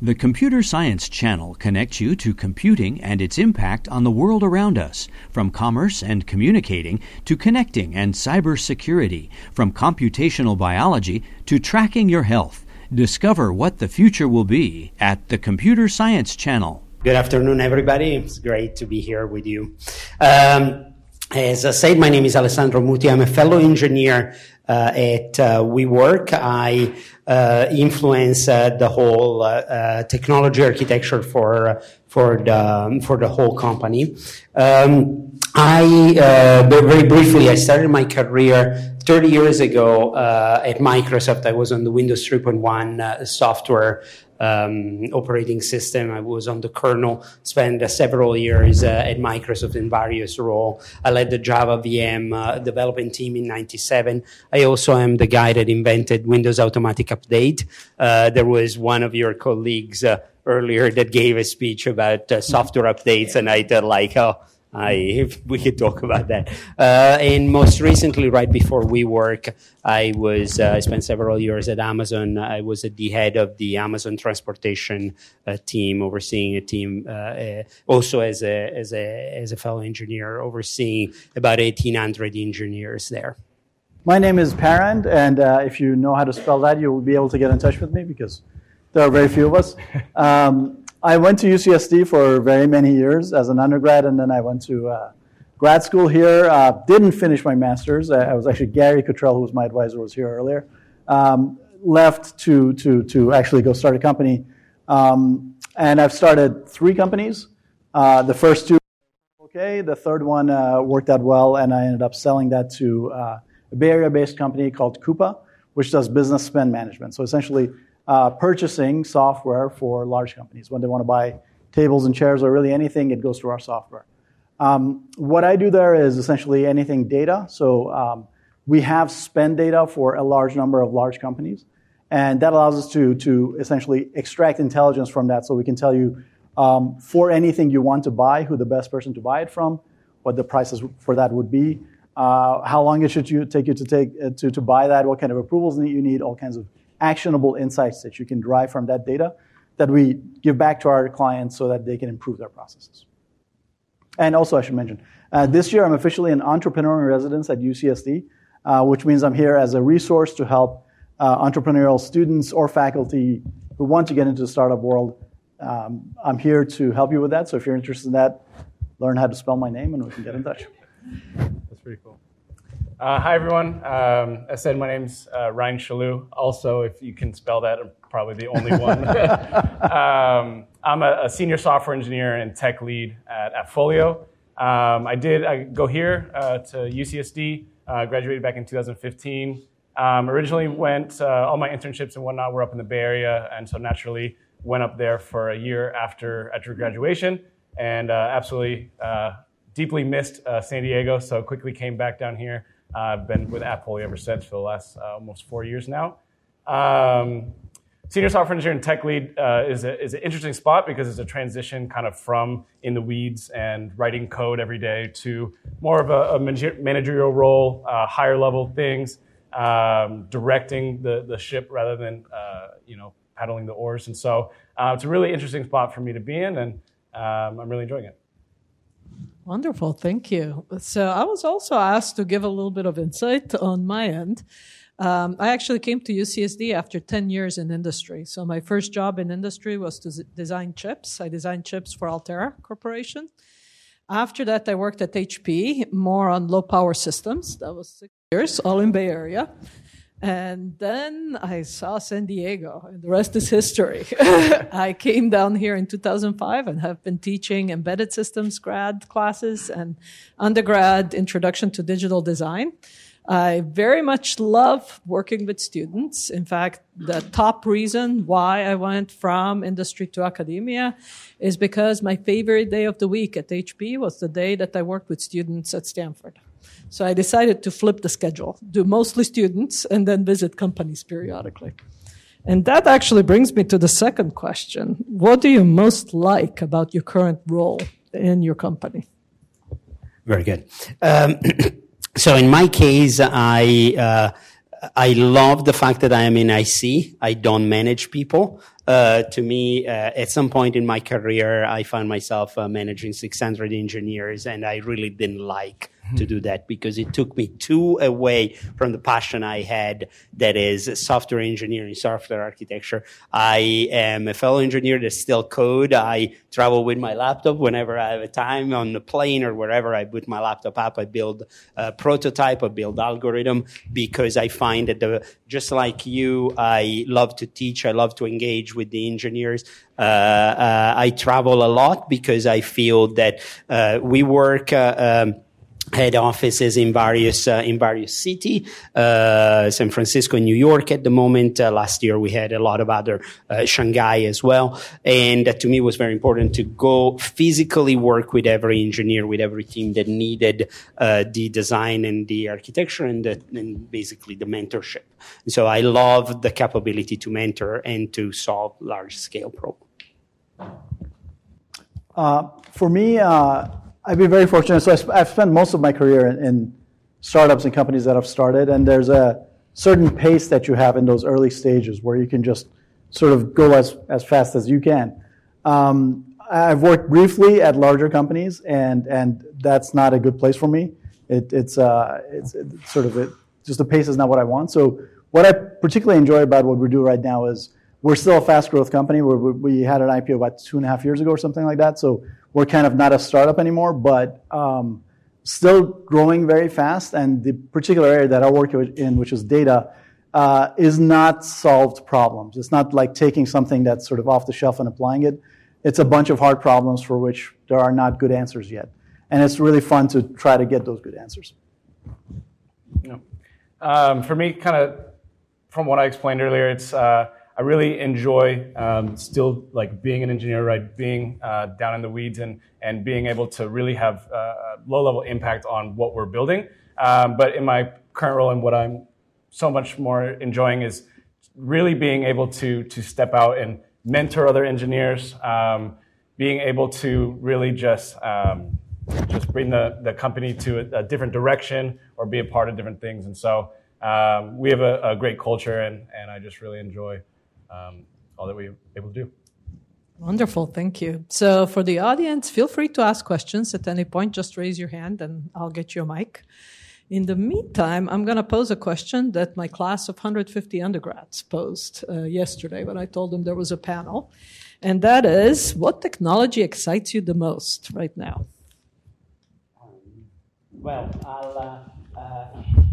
The Computer Science Channel connects you to computing and its impact on the world around us, from commerce and communicating to connecting and cybersecurity, from computational biology to tracking your health. Discover what the future will be at the Computer Science Channel. Good afternoon, everybody. It's great to be here with you. Um, as I said, my name is Alessandro Muti. I'm a fellow engineer uh, at uh, WeWork. I influence uh, the whole uh, uh, technology architecture for for the for the whole company. Um, I very briefly, I started my career 30 years ago at Microsoft. I was on the Windows 3.1 software um, operating system. I was on the kernel, spent uh, several years uh, at Microsoft in various roles. I led the Java VM uh, development team in 97. I also am the guy that invented Windows Automatic Update. Uh, there was one of your colleagues uh, earlier that gave a speech about uh, software updates, and I thought like, oh, I, we could talk about that. Uh, and most recently, right before WeWork, I was uh, I spent several years at Amazon. I was at the head of the Amazon transportation uh, team, overseeing a team. Uh, uh, also, as a as a as a fellow engineer, overseeing about eighteen hundred engineers there. My name is Parand, and uh, if you know how to spell that, you will be able to get in touch with me because there are very few of us. Um, I went to UCSD for very many years as an undergrad, and then I went to uh, grad school here. Uh, didn't finish my master's. I, I, was actually Gary Cottrell, who was my advisor, was here earlier. Um, left to, to, to actually go start a company. Um, and I've started three companies. Uh, the first two, okay. The third one uh, worked out well, and I ended up selling that to uh, a Bay Area based company called Coupa, which does business spend management. So essentially, uh, purchasing software for large companies. When they want to buy tables and chairs or really anything, it goes through our software. Um, what I do there is essentially anything data. So um, we have spend data for a large number of large companies, and that allows us to, to essentially extract intelligence from that so we can tell you um, for anything you want to buy, who the best person to buy it from, what the prices for that would be, uh, how long it should you, take you to, take, uh, to, to buy that, what kind of approvals you need, all kinds of actionable insights that you can derive from that data that we give back to our clients so that they can improve their processes. And also, I should mention, uh, this year I'm officially an entrepreneur in residence at UCSD, uh, which means I'm here as a resource to help uh, entrepreneurial students or faculty who want to get into the startup world. Um, I'm here to help you with that. So if you're interested in that, learn how to spell my name and we can get in touch. That's pretty cool. Uh, hi, everyone. Um, as said, my name's uh, Ryan Chalou. Also, if you can spell that, I'm probably the only one. um, I'm a, a, senior software engineer and tech lead at AppFolio. Um, I did I go here uh, to UCSD, uh, graduated back in 2015. Um, originally went, uh, all my internships and whatnot were up in the Bay Area, and so naturally went up there for a year after, after graduation, and uh, absolutely deeply missed San Diego, so quickly came back down here. I've been with AppFolio ever since for the last uh, almost four years now. Um, senior software engineer and tech lead uh, is, a, is an interesting spot because it's a transition kind of from in the weeds and writing code every day to more of a, a managerial role, uh, higher level things, um, directing the, the ship rather than uh, you know paddling the oars. And so uh, it's a really interesting spot for me to be in, and um, I'm really enjoying it. Wonderful, thank you. So I was also asked to give a little bit of insight on my end. Um, I actually came to UCSD after 10 years in industry. So my first job in industry was to design chips. I designed chips for Altera Corporation. After that, I worked at HP, more on low power systems. That was six years, all in Bay Area. And then I saw San Diego, and the rest is history. I came down here in 2005 and have been teaching embedded systems grad classes and undergrad introduction to digital design. I very much love working with students. In fact, the top reason why I went from industry to academia is because my favorite day of the week at HP was the day that I worked with students at Stanford. So I decided to flip the schedule, do mostly students, and then visit companies periodically. And that actually brings me to the second question. What do you most like about your current role in your company? Very good. Um, so in my case, I, uh, I love the fact that I am in IC. I don't manage people. uh, to me, uh, at some point in my career, I found myself uh, managing 600 engineers, and I really didn't like to do that because it took me too away from the passion I had that is software engineering, software architecture. I am a fellow engineer that still code. I travel with my laptop whenever I have a time on the plane or wherever I put my laptop up. I build a prototype, I build algorithm because I find that the, just like you, I love to teach. I love to engage with the engineers. Uh, uh, I travel a lot because I feel that uh, WeWork. Uh, um, head offices in various uh, in various city, uh, San Francisco and New York at the moment. Uh, last year we had a lot of other uh, Shanghai as well, and to me was very important to go physically work with every engineer, with every team that needed uh, the design and the architecture and, the, and basically the mentorship. And so I love the capability to mentor and to solve large scale problems. Uh, for me I've been very fortunate. So I have spent most of my career in, in, startups and companies that I've started, and there's a certain pace that you have in those early stages where you can just sort of go as, as fast as you can. Um, I've worked briefly at larger companies, and, and that's not a good place for me. It, it's, uh, it's, it's, sort of it, just the pace is not what I want. So what I particularly enjoy about what we do right now is we're still a fast growth company. We're, we had an IPO about two and a half years ago or something like that. So we're kind of not a startup anymore, but um, still growing very fast. And the particular area that I work in, which is data, uh, is not solved problems. It's not like taking something that's sort of off the shelf and applying it. It's a bunch of hard problems for which there are not good answers yet. And it's really fun to try to get those good answers. Yeah. Um, for me, kind of from what I explained earlier, it's uh, I really enjoy um, still like being an engineer, right? Being uh, down in the weeds and and being able to really have uh, low level impact on what we're building. Um, but in my current role and what I'm so much more enjoying is really being able to to step out and mentor other engineers, um, being able to really just um, just bring the, the company to a, a, different direction or be a part of different things. And so um, we have a, a, great culture, and, and I just really enjoy um, all that we're able to do. Wonderful, thank you. So, for the audience, feel free to ask questions at any point. Just raise your hand and I'll get you a mic. In the meantime, I'm going to pose a question that my class of 150 undergrads posed uh, yesterday when I told them there was a panel. And that is what technology excites you the most right now? Um, well, I'll. Uh, uh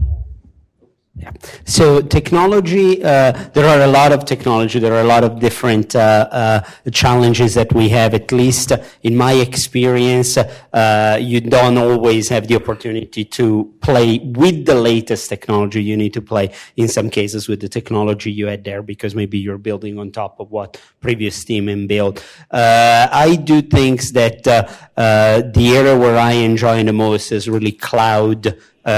yeah. So technology, uh, there are a lot of technology. There are a lot of different uh, uh, challenges that we have. At least in my experience, uh, you don't always have the opportunity to play with the latest technology. You need to play, in some cases, with the technology you had there because maybe you're building on top of what previous team and built. Uh, I do think that uh, the area where I enjoy the most is really cloud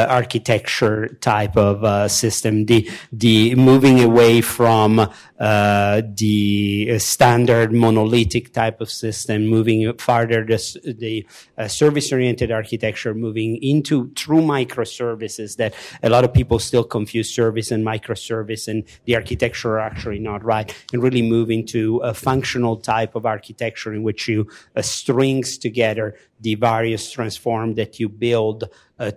architecture type of uh, system. The the moving away from uh, the standard monolithic type of system, moving farther the, the uh, service-oriented architecture, moving into true microservices that a lot of people still confuse service and microservice, and the architecture are actually not right, and really moving to a functional type of architecture in which you uh, strings together the various transform that you build uh,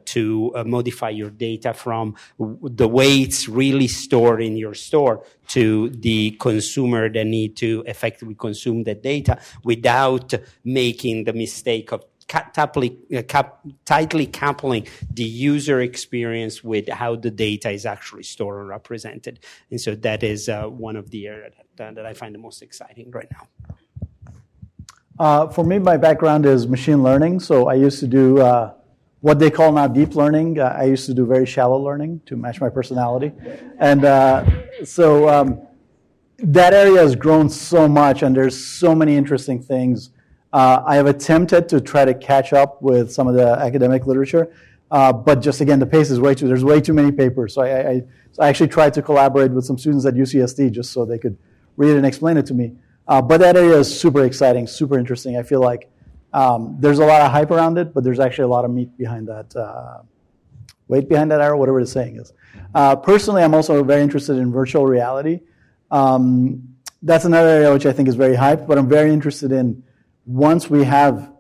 to uh, modify your data from the way it's really stored in your store to the consumer that need to effectively consume the data without making the mistake of tightly, uh, tightly coupling the user experience with how the data is actually stored and represented. And so that is uh, one of the areas that, that I find the most exciting right now. Uh, for me, my background is machine learning. So I used to do uh, what they call now deep learning. Uh, I used to do very shallow learning to match my personality. And uh, so um, that area has grown so much, and there's so many interesting things. Uh, I have attempted to try to catch up with some of the academic literature. Uh, but just again, the pace is way too, there's way too many papers. So I, I, so I actually tried to collaborate with some students at UCSD just so they could read and explain it to me. Uh, but that area is super exciting, super interesting. I feel like um, there's a lot of hype around it, but there's actually a lot of meat behind that, uh, weight behind that arrow, whatever the saying is. Uh, personally, I'm also very interested in virtual reality. Um, that's another area which I think is very hype, but I'm very interested in once we have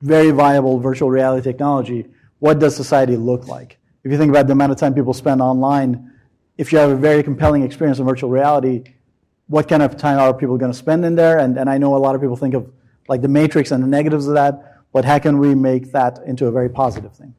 very viable virtual reality technology, what does society look like? If you think about the amount of time people spend online, if you have a very compelling experience in virtual reality, what kind of time are people going to spend in there? And, and I know a lot of people think of like the matrix and the negatives of that, but how can we make that into a very positive thing?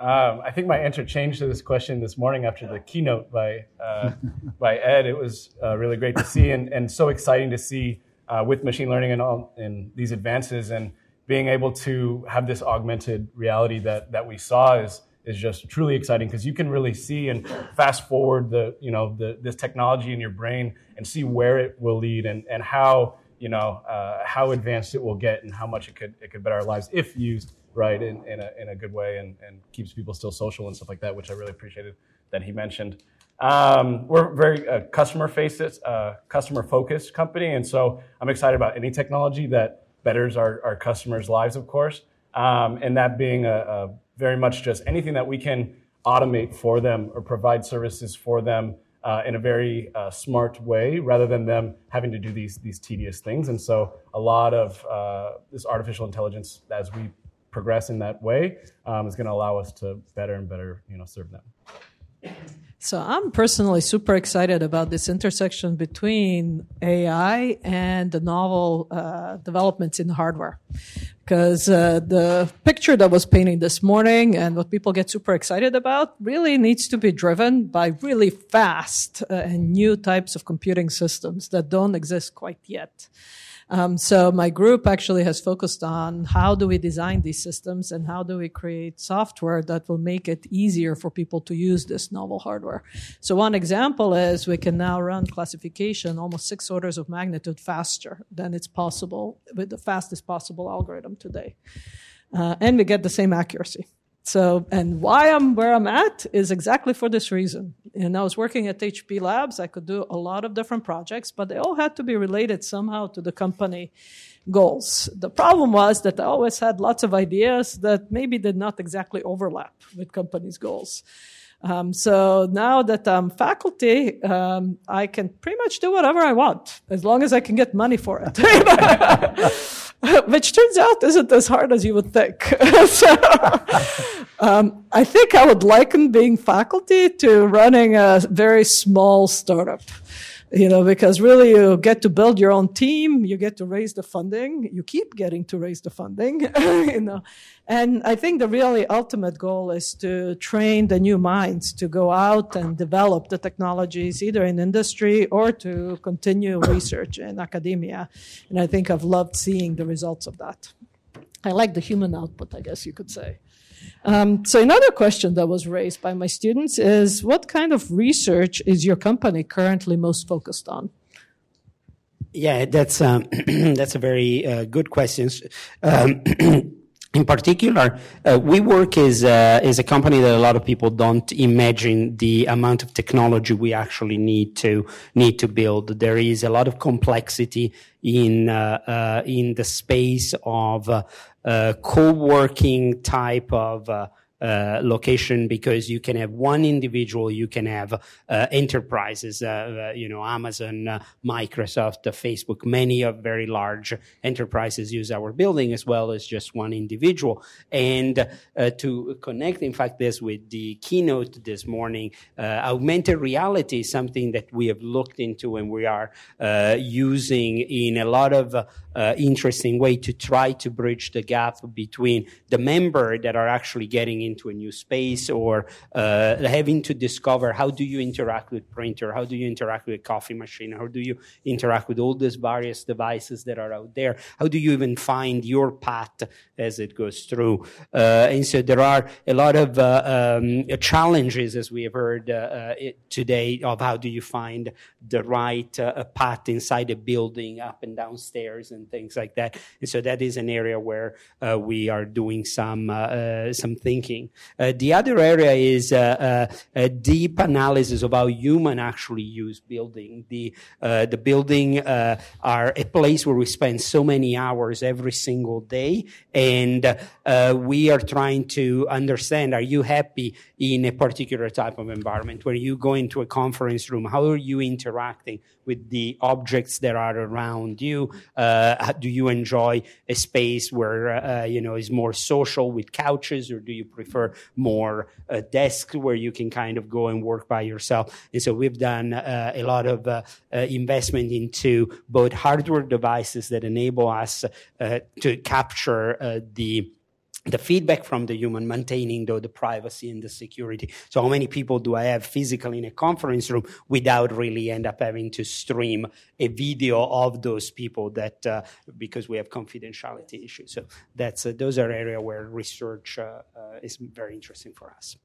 Um, I think my answer changed to this question this morning after the keynote by uh, by Ed. It was uh, really great to see and, and so exciting to see uh, with machine learning and all and these advances and being able to have this augmented reality that that we saw is is just truly exciting because you can really see and fast forward the you know the, this technology in your brain and see where it will lead and, and how you know uh, how advanced it will get and how much it could it could better our lives if used right in, in, a, in a good way and, and keeps people still social and stuff like that, which I really appreciated that he mentioned. Um, we're very uh, customer focused, uh, customer focused company, and so I'm excited about any technology that betters our, our customers' lives, of course, um, and that being a, a very much just anything that we can automate for them or provide services for them uh, in a very uh, smart way rather than them having to do these these tedious things. And so a lot of uh, this artificial intelligence as we progress in that way um, is going to allow us to better and better, you know, serve them. So I'm personally super excited about this intersection between AI and the novel uh, developments in hardware. Because uh, the picture that was painted this morning and what people get super excited about really needs to be driven by really fast uh, and new types of computing systems that don't exist quite yet. Um, so my group actually has focused on how do we design these systems and how do we create software that will make it easier for people to use this novel hardware. So one example is we can now run classification almost six orders of magnitude faster than it's possible with the fastest possible algorithm today. Uh, and we get the same accuracy. So, and why I'm where I'm at is exactly for this reason. And I was working at HP Labs. I could do a lot of different projects, but they all had to be related somehow to the company goals. The problem was that I always had lots of ideas that maybe did not exactly overlap with companies' goals. Um, so now that I'm faculty, um, I can pretty much do whatever I want as long as I can get money for it. Which turns out isn't as hard as you would think. so, um, I think I would liken being faculty to running a very small startup you know, because really you get to build your own team, you get to raise the funding, you keep getting to raise the funding, you know. And I think the really ultimate goal is to train the new minds to go out and develop the technologies either in industry or to continue research in academia. And I think I've loved seeing the results of that. I like the human output, I guess you could say. Um, so another question that was raised by my students is, what kind of research is your company currently most focused on? Yeah, that's um, that's a very uh, good question. Um, in particular, uh, WeWork is uh, is a company that a lot of people don't imagine the amount of technology we actually need to need to build. There is a lot of complexity in uh, uh in the space of uh, Uh, co-working type of uh, uh, location because you can have one individual, you can have uh, enterprises, uh, uh you know, Amazon, uh, Microsoft, uh, Facebook. Many of very large enterprises use our building as well as just one individual. And to connect, in fact, this with the keynote this morning, augmented reality is something that we have looked into and we are using in a lot of interesting way to try to bridge the gap between the member that are actually getting into a new space or uh, having to discover how do you interact with printer, how do you interact with coffee machine, how do you interact with all these various devices that are out there, how do you even find your path as it goes through. Uh, and so there are a lot of uh, um, challenges, as we have heard uh, uh, today, of how do you find the right uh, path inside a building, up and downstairs, and things like that. And so that is an area where we are doing some some thinking building. Uh, the other area is uh, uh, a deep analysis of how human actually use building. The uh, the building uh, are a place where we spend so many hours every single day, and we are trying to understand: Are you happy in a particular type of environment? When you go into a conference room, how are you interacting with the objects that are around you? do you enjoy a space where you know is more social with couches, or do you prefer more uh, desks where you can kind of go and work by yourself? And so we've done uh, a lot of uh, uh investment into both hardware devices that enable us uh, to capture uh, the the feedback from the human maintaining though the privacy and the security. So how many people do i have physically in a conference room without really end up having to stream a video of those people that uh, because we have confidentiality issues. So that's uh, those are area where research uh, uh is very interesting for us.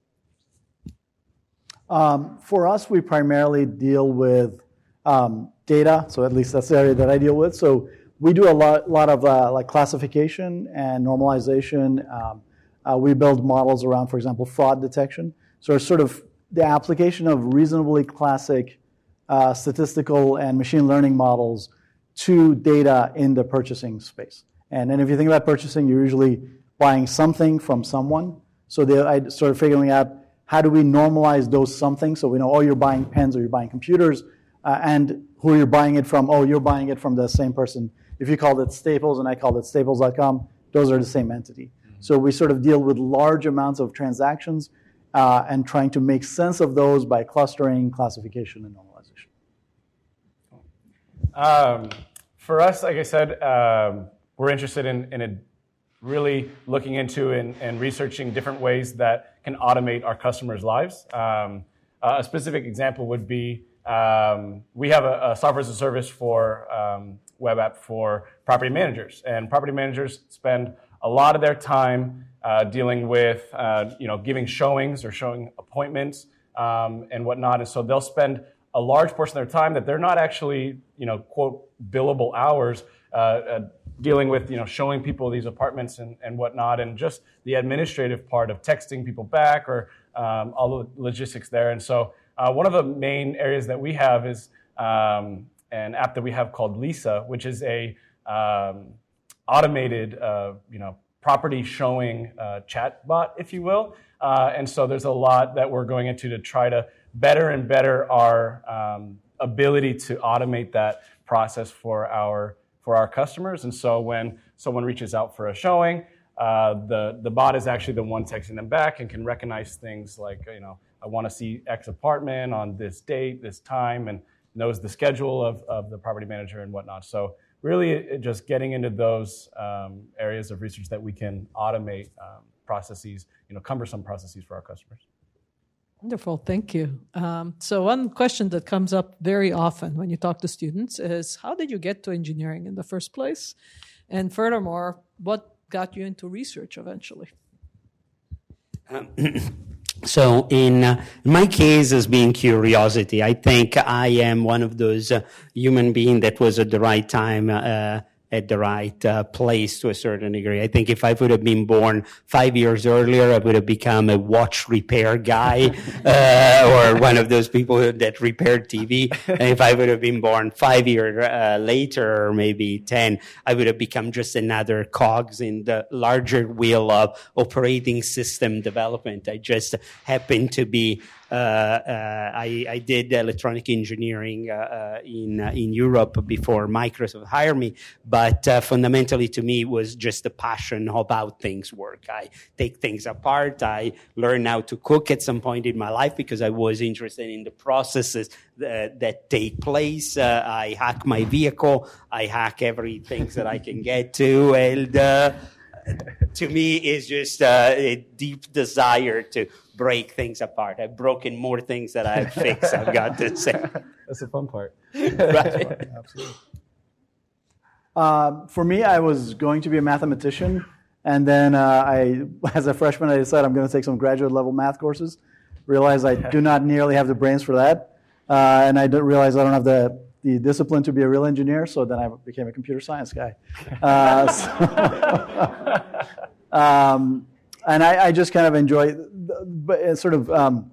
Um, for us we primarily deal with um, data. So at least that's the area that i deal with. So we do a lot, lot of uh, like classification and normalization. Um, uh, we build models around, for example, fraud detection. So it's sort of the application of reasonably classic uh, statistical and machine learning models to data in the purchasing space. And then if you think about purchasing, you're usually buying something from someone. So I started figuring out how do we normalize those something so we know, oh, you're buying pens or you're buying computers, uh, and who you're buying it from, oh, you're buying it from the same person if you called it Staples and I called it Staples.com, those are the same entity. Mm-hmm. So we sort of deal with large amounts of transactions uh, and trying to make sense of those by clustering, classification, and normalization. Um, for us, like I said, um, we're interested in, in a really looking into and, and, researching different ways that can automate our customers' lives. Um, a specific example would be um, we have a, a, software as a service for um, web app for property managers. And property managers spend a lot of their time uh, dealing with, uh, you know, giving showings or showing appointments um, and whatnot. And so they'll spend a large portion of their time that they're not actually, you know, quote, billable hours uh, uh dealing with, you know, showing people these apartments and, and whatnot, and just the administrative part of texting people back or um, all the logistics there. And so uh, one of the main areas that we have is um, an app that we have called Lisa, which is a um, automated, uh, you know, property showing uh, chat bot, if you will. Uh, and so there's a lot that we're going into to try to better and better our um, ability to automate that process for our for our customers. And so when someone reaches out for a showing, uh, the the bot is actually the one texting them back and can recognize things like you know I want to see X apartment on this date, this time, and knows the schedule of, of the property manager and whatnot. So really just getting into those um, areas of research that we can automate um, processes, you know, cumbersome processes for our customers. Wonderful, thank you. Um, so one question that comes up very often when you talk to students is, how did you get to engineering in the first place? And furthermore, what got you into research eventually? So in, uh, my case as being curiosity, I think I am one of those uh, human being that was at the right time uh, at the right uh, place to a certain degree. I think if I would have been born five years earlier, I would have become a watch repair guy uh, or one of those people that repaired TV. And if I would have been born five years uh, later, or maybe 10, I would have become just another cogs in the larger wheel of operating system development. I just happen to be I, I, did electronic engineering uh, in in Europe before Microsoft hired me, but fundamentally to me it was just a passion about things work. I take things apart. I learn how to cook at some point in my life because I was interested in the processes that, that take place. Uh, I hack my vehicle. I hack everything that I can get to, and uh, to me, is just uh, a deep desire to break things apart. I've broken more things that I've fixed, I've got to say. That's the fun part. right. Absolutely. Uh, for me, I was going to be a mathematician, and then uh, I, as a freshman, I decided I'm going to take some graduate level math courses. Realized I do not nearly have the brains for that, uh, and I realized I don't have the the discipline to be a real engineer. So then I became a computer science guy. Uh, so, um, and I, I, just kind of enjoy, but sort of um,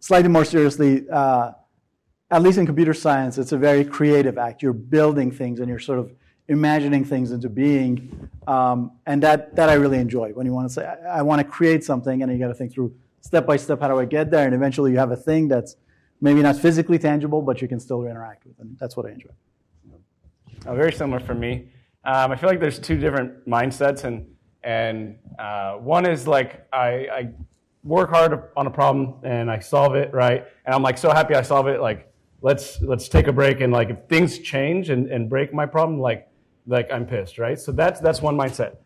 slightly more seriously, uh, at least in computer science, it's a very creative act. You're building things and you're sort of imagining things into being, um, and that that I really enjoy. When you want to say, I, I want to create something, and you got to think through step by step, how do I get there, and eventually you have a thing that's maybe not physically tangible, but you can still interact with, and that's what I enjoy. Oh, very similar for me. Um, I feel like there's two different mindsets, and and uh, one is like I, I, work hard on a problem and I solve it right, and I'm like so happy I solve it. Like let's let's take a break and like if things change and, and break my problem, like like I'm pissed, right? So that's that's one mindset.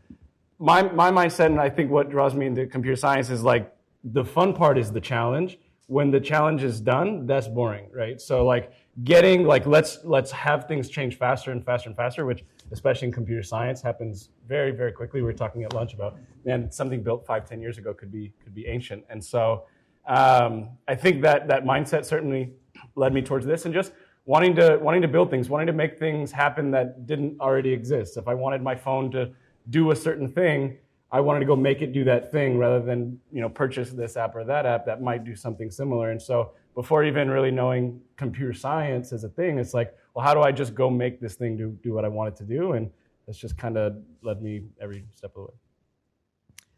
My my mindset, and I think what draws me into computer science is like the fun part is the challenge. When the challenge is done, that's boring, right? So like getting like let's let's have things change faster and faster and faster, which especially in computer science happens very very quickly. We were talking at lunch about man something built five ten years ago could be could be ancient, and so um, I think that that mindset certainly led me towards this, and just wanting to wanting to build things, wanting to make things happen that didn't already exist. If I wanted my phone to do a certain thing, I wanted to go make it do that thing rather than you know purchase this app or that app that might do something similar. And so before even really knowing computer science as a thing, it's like, well, how do I just go make this thing do, do what I want it to do? And that's just kind of led me every step of the way.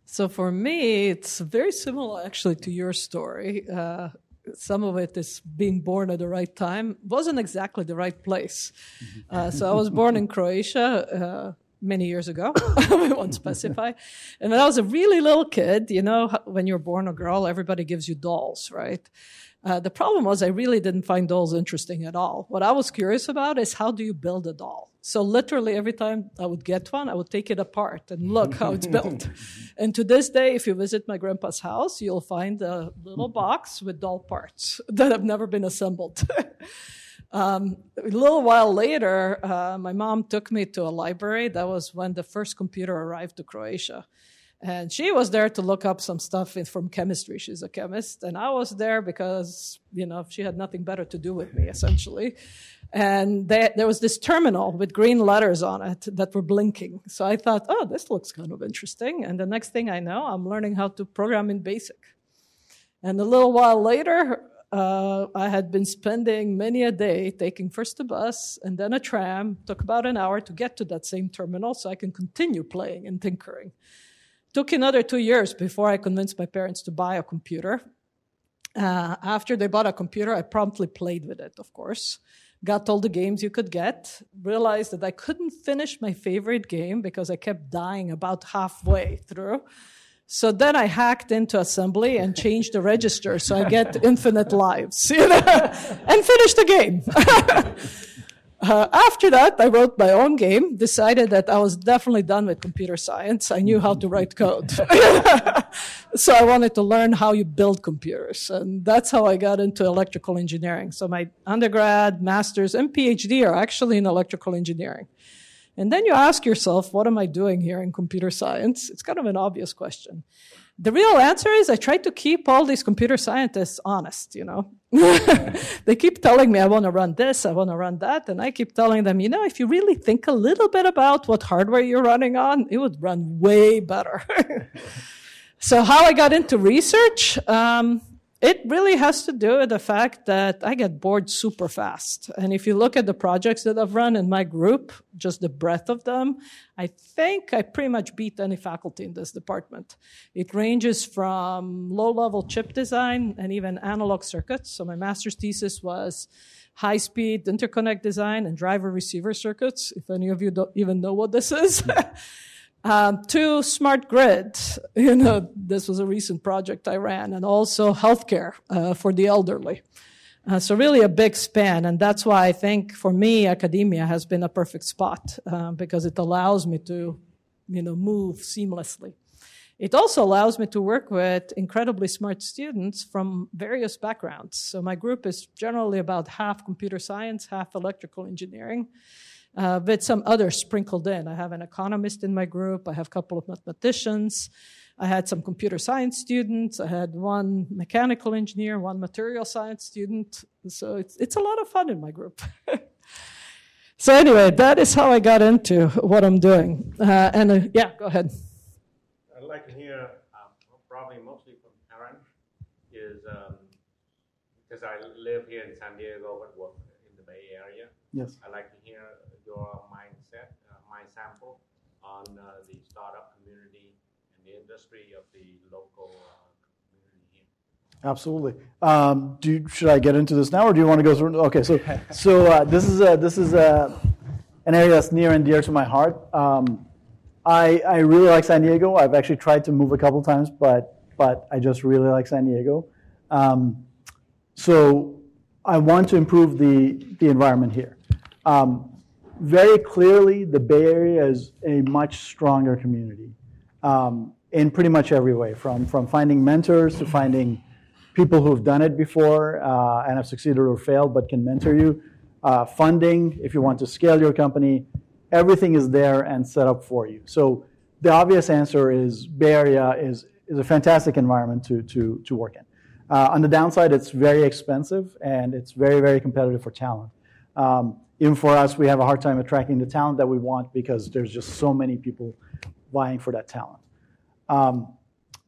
So for me, it's very similar actually to your story. Uh, some of it is being born at the right time. wasn't exactly the right place. Uh, so I was born in Croatia. Uh, many years ago. we won't specify. And when I was a really little kid, you know, when you're born a girl, everybody gives you dolls, right? Uh, the problem was I really didn't find dolls interesting at all. What I was curious about is how do you build a doll? So literally every time I would get one, I would take it apart and look how it's built. and to this day, if you visit my grandpa's house, you'll find a little box with doll parts that have never been assembled. um, a little while later, uh, my mom took me to a library. That was when the first computer arrived to Croatia. And she was there to look up some stuff from chemistry. She's a chemist. And I was there because, you know, she had nothing better to do with me, essentially. And they, there was this terminal with green letters on it that were blinking. So I thought, oh, this looks kind of interesting. And the next thing I know, I'm learning how to program in BASIC. And a little while later, uh, I had been spending many a day taking first a bus and then a tram. Took about an hour to get to that same terminal so I can continue playing and tinkering. Took another two years before I convinced my parents to buy a computer. Uh, after they bought a computer, I promptly played with it, of course. Got all the games you could get. Realized that I couldn't finish my favorite game because I kept dying about halfway through. So then I hacked into assembly and changed the register so I get infinite lives, you know, and finish the game. Uh, after that, I wrote my own game, decided that I was definitely done with computer science. I knew how to write code. so I wanted to learn how you build computers. And that's how I got into electrical engineering. So my undergrad, master's, and PhD are actually in electrical engineering. And then you ask yourself, what am I doing here in computer science? It's kind of an obvious question. The real answer is I try to keep all these computer scientists honest, you know. they keep telling me I want to run this, I want to run that, and I keep telling them, you know, if you really think a little bit about what hardware you're running on, it would run way better. so how I got into research, um, it really has to do with the fact that I get bored super fast. And if you look at the projects that I've run in my group, just the breadth of them, I think I pretty much beat any faculty in this department. It ranges from low level chip design and even analog circuits. So my master's thesis was high speed interconnect design and driver receiver circuits, if any of you don't even know what this is. Um, two smart grid. You know, this was a recent project I ran, and also healthcare uh, for the elderly. Uh, so really a big span, and that's why I think for me academia has been a perfect spot uh, because it allows me to, you know, move seamlessly. It also allows me to work with incredibly smart students from various backgrounds. So my group is generally about half computer science, half electrical engineering uh, with some others sprinkled in. I have an economist in my group, I have a couple of mathematicians, I had some computer science students, I had one mechanical engineer, one material science student. So it's, it's a lot of fun in my group. so, anyway, that is how I got into what I'm doing. Uh, and uh, yeah, go ahead. I'd like to hear um, probably mostly from Aaron, is um, because I live here in San Diego but work in the Bay Area. Yes. I'd like to hear your mindset, uh, mind sample on uh, the startup community and the industry of the local uh, community here. Absolutely. Um, do you, should I get into this now, or do you want to go through? Okay, so so uh, this is a, this is a, an area that's near and dear to my heart. Um, I I really like San Diego. I've actually tried to move a couple times, but but I just really like San Diego. Um, so I want to improve the the environment here. Um, very clearly, the Bay Area is a much stronger community um, in pretty much every way, from from finding mentors to finding people who've done it before uh, and have succeeded or failed but can mentor you. Uh, funding, if you want to scale your company, everything is there and set up for you. So the obvious answer is Bay Area is, is a fantastic environment to, to, to work in. Uh, on the downside, it's very expensive and it's very, very competitive for talent. Um, even for us, we have a hard time attracting the talent that we want because there's just so many people vying for that talent. Um,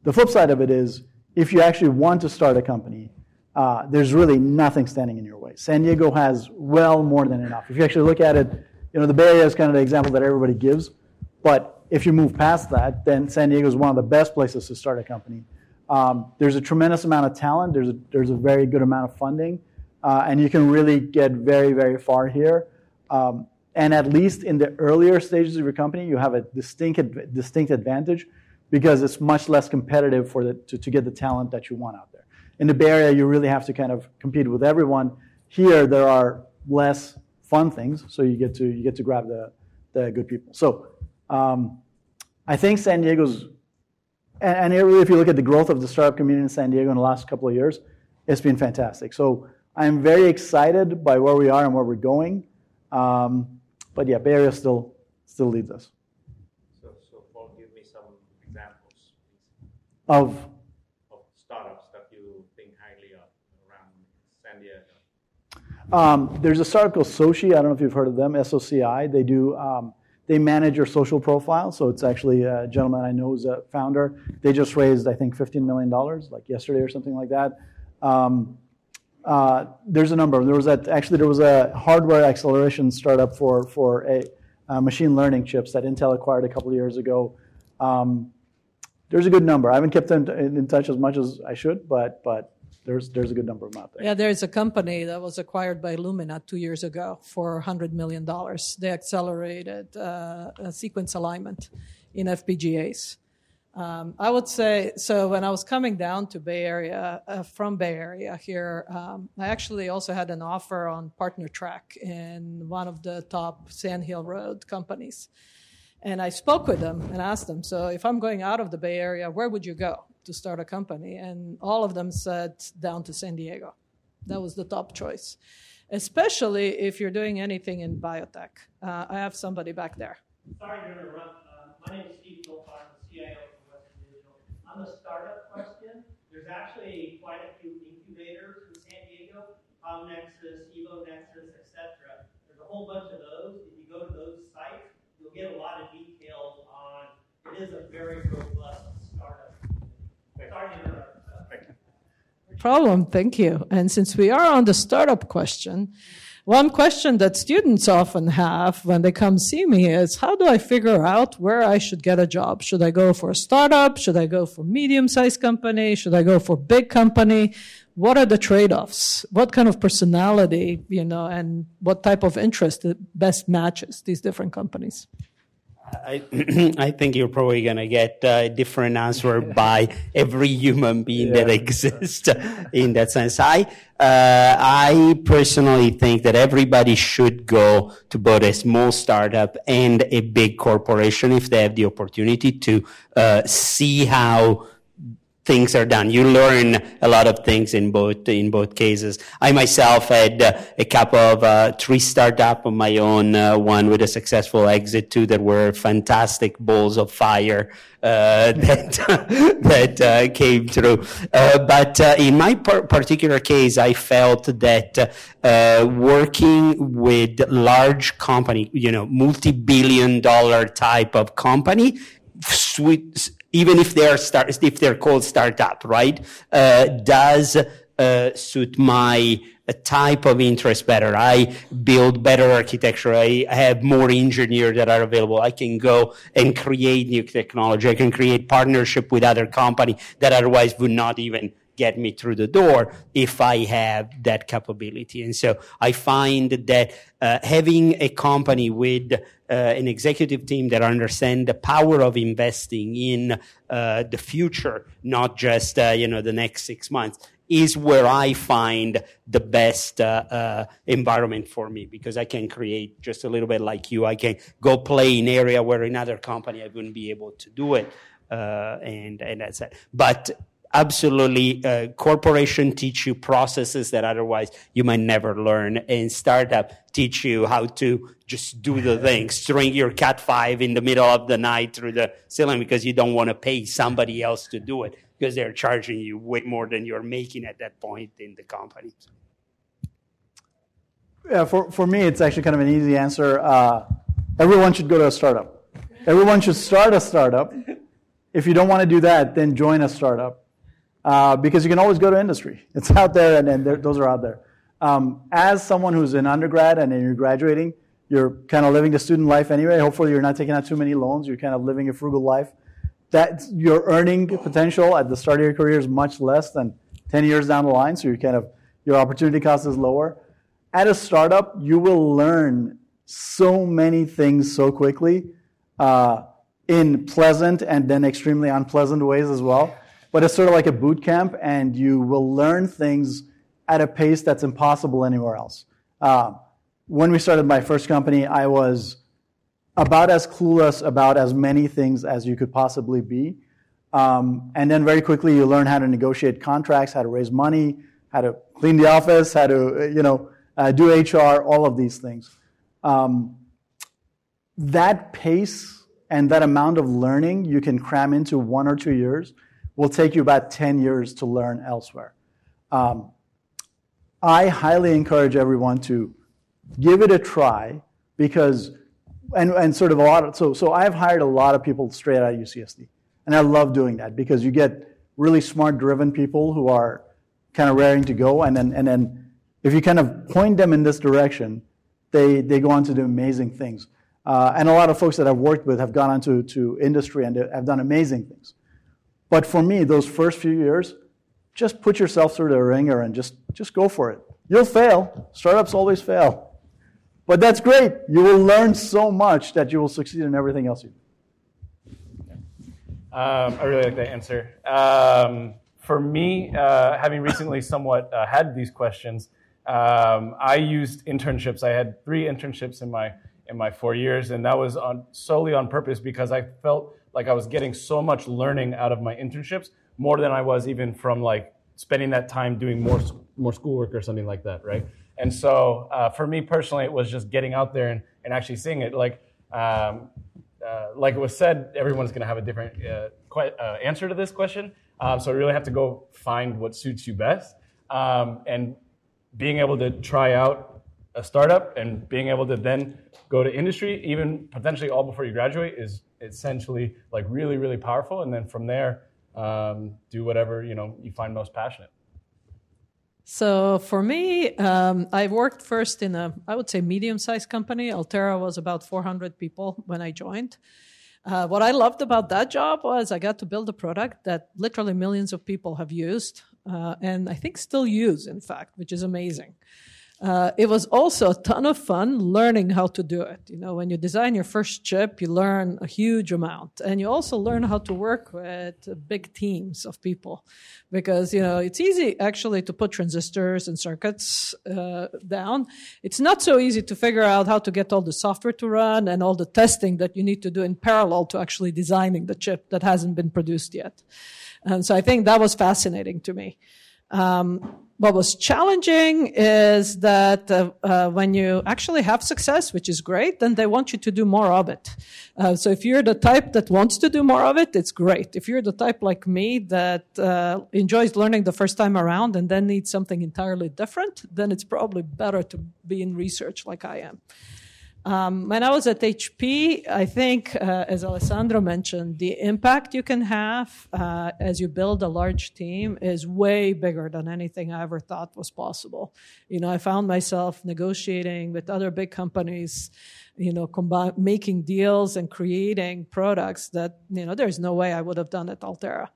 the flip side of it is if you actually want to start a company, uh, there's really nothing standing in your way. San Diego has well more than enough. If you actually look at it, you know, the Bay Area is kind of the example that everybody gives, but if you move past that, then San Diego is one of the best places to start a company. Um, there's a tremendous amount of talent. There's a, there's a very good amount of funding, uh, and you can really get very, very far here. Um, and at least in the earlier stages of your company, you have a distinct, distinct advantage because it's much less competitive for the, to, to get the talent that you want out there. In the Bay Area, you really have to kind of compete with everyone. Here, there are less fun things, so you get to you get to grab the, the good people. So, um, I think San Diego's, and, and if you look at the growth of the startup community in San Diego in the last couple of years, it's been fantastic. So, I'm very excited by where we are and where we're going. Um, but yeah, Bay Area still still leads us. So, so Paul, give me some examples of of startups that you think highly of around San Diego? Um, there's a startup called Soci. I don't know if you've heard of them. SOCI. They do. Um, they manage your social profile. So it's actually a gentleman I know who's a founder. They just raised, I think, $15 million, like yesterday or something like that. Um, uh, there's a number. There was that actually there was a hardware acceleration startup for for a uh, machine learning chips that Intel acquired a couple of years ago. Um, there's a good number. I haven't kept in, in touch as much as I should, but but there's there's a good number of them out there. Yeah, there's a company that was acquired by Illumina two years ago for $100 million. They accelerated uh, sequence alignment in FPGAs. Um, I would say so. When I was coming down to Bay Area uh, from Bay Area here, um, I actually also had an offer on partner track in one of the top Sand Hill Road companies. And I spoke with them and asked them, so if I'm going out of the Bay Area, where would you go to start a company? And all of them said down to San Diego. That was the top choice, especially if you're doing anything in biotech. Uh, I have somebody back there. Sorry to interrupt. Uh, my name is Steve. I'm the CIO for Western Digital. On the startup question, there's actually quite a few incubators in San Diego, CommNexus, EvoNexus, etc. There's a whole bunch of those. If you go to those sites, you'll get a lot of details on, it is a very robust startup. Sorry to interrupt. Problem, thank you. And since we are on the startup question, one question that students often have when they come see me is how do I figure out where I should get a job? Should I go for a startup? Should I go for medium sized company? Should I go for big company? What are the trade offs? What kind of personality, you know, and what type of interest best matches these different companies? I, I think you're probably going to get a different answer by every human being yeah. that exists in that sense. I, uh, I personally think that everybody should go to both a small startup and a big corporation if they have the opportunity to uh, see how things are done. You learn a lot of things in both in both cases. I myself had uh, a couple of uh, three startup of my own. Uh, one with a successful exit, two that were fantastic balls of fire uh, that that uh, came through. But in my par- particular case, I felt that working with large company, you know, multi-billion dollar type of company, sweet even if they're start, if they're called startup, right? Uh, does uh, suit my type of interest better. I build better architecture. I have more engineers that are available. I can go and create new technology. I can create partnership with other company that otherwise would not even get me through the door if I have that capability. And so I find that uh, having a company with uh, an executive team that understand the power of investing in uh, the future, not just uh, you know the next six months, is where I find the best uh, uh, environment for me because I can create just a little bit like you. I can go play in area where another company I wouldn't be able to do it, uh, and and that's it. But absolutely, uh, corporation teach you processes that otherwise you might never learn, and startup teach you how to just do the thing, string your Cat five in the middle of the night through the ceiling because you don't want to pay somebody else to do it because they're charging you way more than you're making at that point in the company. Yeah, for, for me, it's actually kind of an easy answer. Uh, everyone should go to a startup. Everyone should start a startup. If you don't want to do that, then join a startup. Uh, because you can always go to industry. It's out there, and, and those are out there. Um, as someone who's in undergrad and you're graduating, you're kind of living the student life anyway. Hopefully, you're not taking out too many loans. You're kind of living a frugal life that your earning potential at the start of your career is much less than 10 years down the line, so you kind of your opportunity cost is lower. At a startup, you will learn so many things so quickly uh, in pleasant and then extremely unpleasant ways as well. But it's sort of like a boot camp, and you will learn things at a pace that's impossible anywhere else. Uh, when we started my first company, I was about as clueless about as many things as you could possibly be. Um, and then very quickly you learn how to negotiate contracts, how to raise money, how to clean the office, how to, you know, uh, do HR, all of these things. Um, that pace and that amount of learning you can cram into one or two years will take you about 10 years to learn elsewhere. Um, I highly encourage everyone to give it a try because and, and sort of a lot of, so, so I've hired a lot of people straight out of UCSD. And I love doing that because you get really smart, driven people who are kind of raring to go. And then, and then if you kind of point them in this direction, they, they go on to do amazing things. Uh, and a lot of folks that I've worked with have gone on to, to industry and have done amazing things. But for me, those first few years, just put yourself through the ringer and just, just go for it. You'll fail. Startups always fail. But that's great. You will learn so much that you will succeed in everything else you do. Um, I really like that answer. Um, for me, uh, having recently somewhat uh, had these questions, um, I used internships. I had three internships in my in my four years, and that was on, solely on purpose because I felt like I was getting so much learning out of my internships, more than I was even from like spending that time doing more more schoolwork or something like that, right? And so uh, for me personally, it was just getting out there and, and actually seeing it. Like um, uh, like it was said, everyone's going to have a different uh, uh, answer to this question. Um, so you really have to go find what suits you best. Um, and being able to try out a startup and being able to then go to industry, even potentially all before you graduate, is essentially like really, really powerful. And then from there, um, do whatever you know you find most passionate. So for me, um, I worked first in a, I would say, medium-sized company. Altera was about 400 people when I joined. Uh, what I loved about that job was I got to build a product that literally millions of people have used, uh, and I think still use, in fact, which is amazing. Uh, it was also a ton of fun learning how to do it. You know, when you design your first chip, you learn a huge amount, and you also learn how to work with big teams of people, because you know it's easy actually to put transistors and circuits uh, down. It's not so easy to figure out how to get all the software to run and all the testing that you need to do in parallel to actually designing the chip that hasn't been produced yet. And so I think that was fascinating to me. Um, what was challenging is that uh, uh, when you actually have success, which is great, then they want you to do more of it. Uh, so if you're the type that wants to do more of it, it's great. If you're the type like me that uh, enjoys learning the first time around and then needs something entirely different, then it's probably better to be in research like I am. Um, when I was at HP, I think, uh, as Alessandro mentioned, the impact you can have uh, as you build a large team is way bigger than anything I ever thought was possible. You know, I found myself negotiating with other big companies, you know, combi- making deals and creating products that, you know, there's no way I would have done at Altera.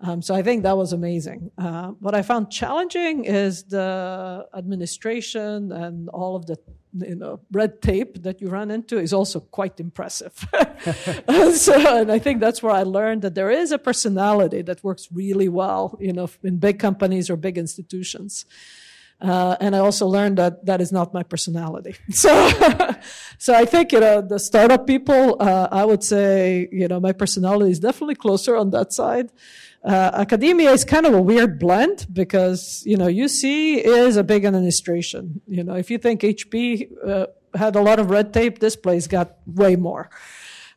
Um, so I think that was amazing. Uh, what I found challenging is the administration and all of the you know, red tape that you run into is also quite impressive. so, and I think that's where I learned that there is a personality that works really well, you know, in big companies or big institutions. Uh, and I also learned that that is not my personality. So, so I think, you know, the startup people, uh, I would say, you know, my personality is definitely closer on that side. Uh, academia is kind of a weird blend because you know UC is a big administration. You know, if you think HP uh, had a lot of red tape, this place got way more.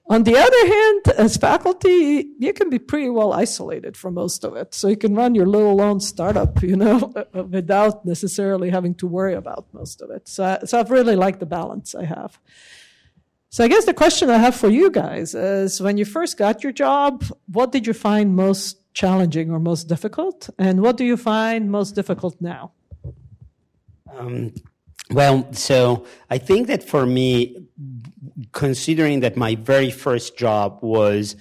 On the other hand, as faculty, you can be pretty well isolated from most of it. So you can run your little own startup, you know, without necessarily having to worry about most of it. So, so I've really liked the balance I have. So I guess the question I have for you guys is when you first got your job, what did you find most challenging or most difficult? And what do you find most difficult now? Um, well, so I think that for me, considering that my very first job was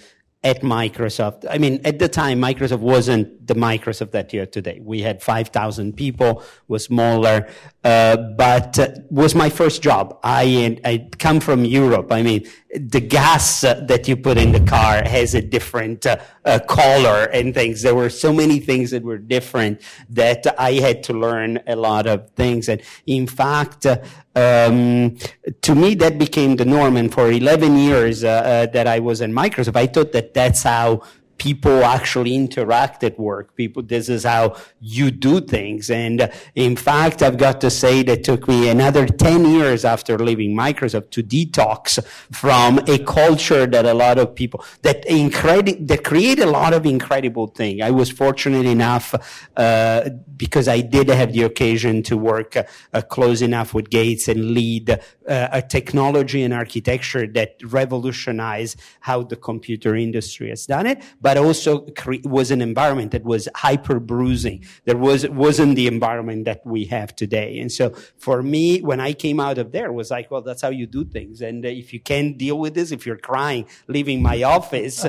at Microsoft. I mean, at the time, Microsoft wasn't the Microsoft that you today. We had 5,000 people, was smaller, uh, but uh, was my first job. I, I come from Europe. I mean, the gas uh, that you put in the car has a different uh, uh, color and things. There were so many things that were different that I had to learn a lot of things. And in fact, uh, um, to me, that became the norm. And for 11 years that I was in Microsoft, I thought that that's how people actually interact at work. People, this is how you do things. And in fact, I've got to say that took me another 10 years after leaving Microsoft to detox from a culture that a lot of people, that incredible, that create a lot of incredible things. I was fortunate enough, uh, because I did have the occasion to work uh, close enough with Gates and lead uh, a technology and architecture that revolutionized how the computer industry has done it. But but also cre- was an environment that was hyper bruising. There was, wasn't the environment that we have today. And so for me, when I came out of there, was like, well, that's how you do things. And if you can't deal with this, if you're crying, leaving my office,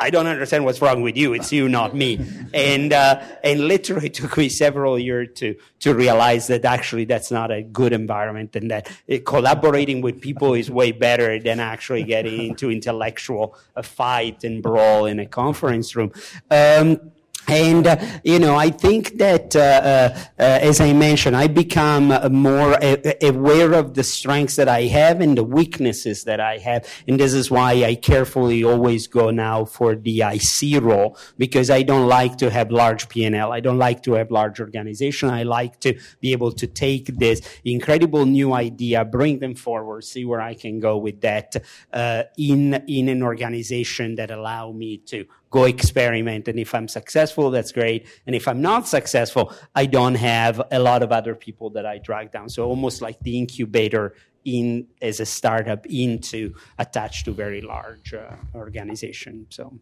I don't understand what's wrong with you. It's you, not me. And uh, and literally took me several years to to realize that actually that's not a good environment, and that it, collaborating with people is way better than actually getting into intellectual uh, fight and brawl in a conference room. Um, and, uh, you know, I think that, uh, uh, uh as I mentioned, I become more aware of the strengths that I have and the weaknesses that I have. And this is why I carefully always go now for the IC role because I don't like to have large P&L. I don't like to have large organization. I like to be able to take this incredible new idea, bring them forward, see where I can go with that, uh, in, in an organization that allow me to go experiment. And if I'm successful, that's great. And if I'm not successful, I don't have a lot of other people that I drag down. So almost like the incubator in as a startup into attached to very large uh, organization. So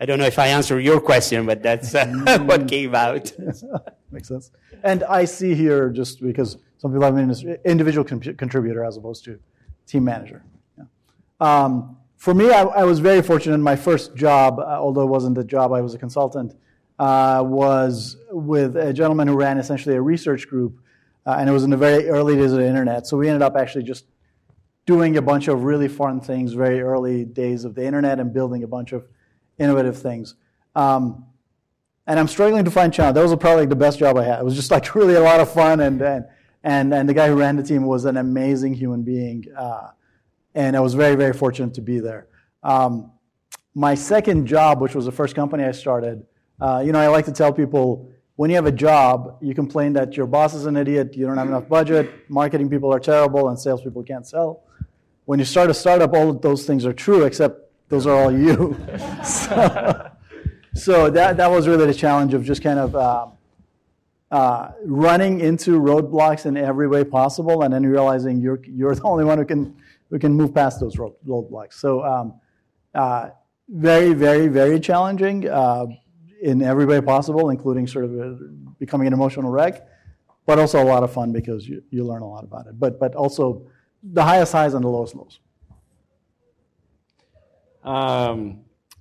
I don't know if I answer your question, but that's uh, what came out. Makes sense. And I see here just because some people have an individual contributor as opposed to team manager. Yeah. Um, for me, I, I, was very fortunate. My first job, uh, although it wasn't a job, I was a consultant, uh, was with a gentleman who ran essentially a research group, uh, and it was in the very early days of the internet. So we ended up actually just doing a bunch of really fun things, very early days of the internet, and building a bunch of innovative things. Um, and I'm struggling to find challenge. That was probably the best job I had. It was just like really a lot of fun, and and and, and the guy who ran the team was an amazing human being. Uh, and I was very, very fortunate to be there. Um, my second job, which was the first company I started, uh, you know, I like to tell people when you have a job, you complain that your boss is an idiot, you don't have enough budget, marketing people are terrible, and salespeople can't sell. When you start a startup, all of those things are true, except those are all you. so, so, that, that was really the challenge of just kind of um, uh, running into roadblocks in every way possible, and then realizing you're you're the only one who can who can move past those road, roadblocks. So um, uh, very, very, very challenging uh, in every way possible, including sort of uh, becoming an emotional wreck, but also a lot of fun because you, you learn a lot about it. But but also the highest highs and the lowest lows. Um,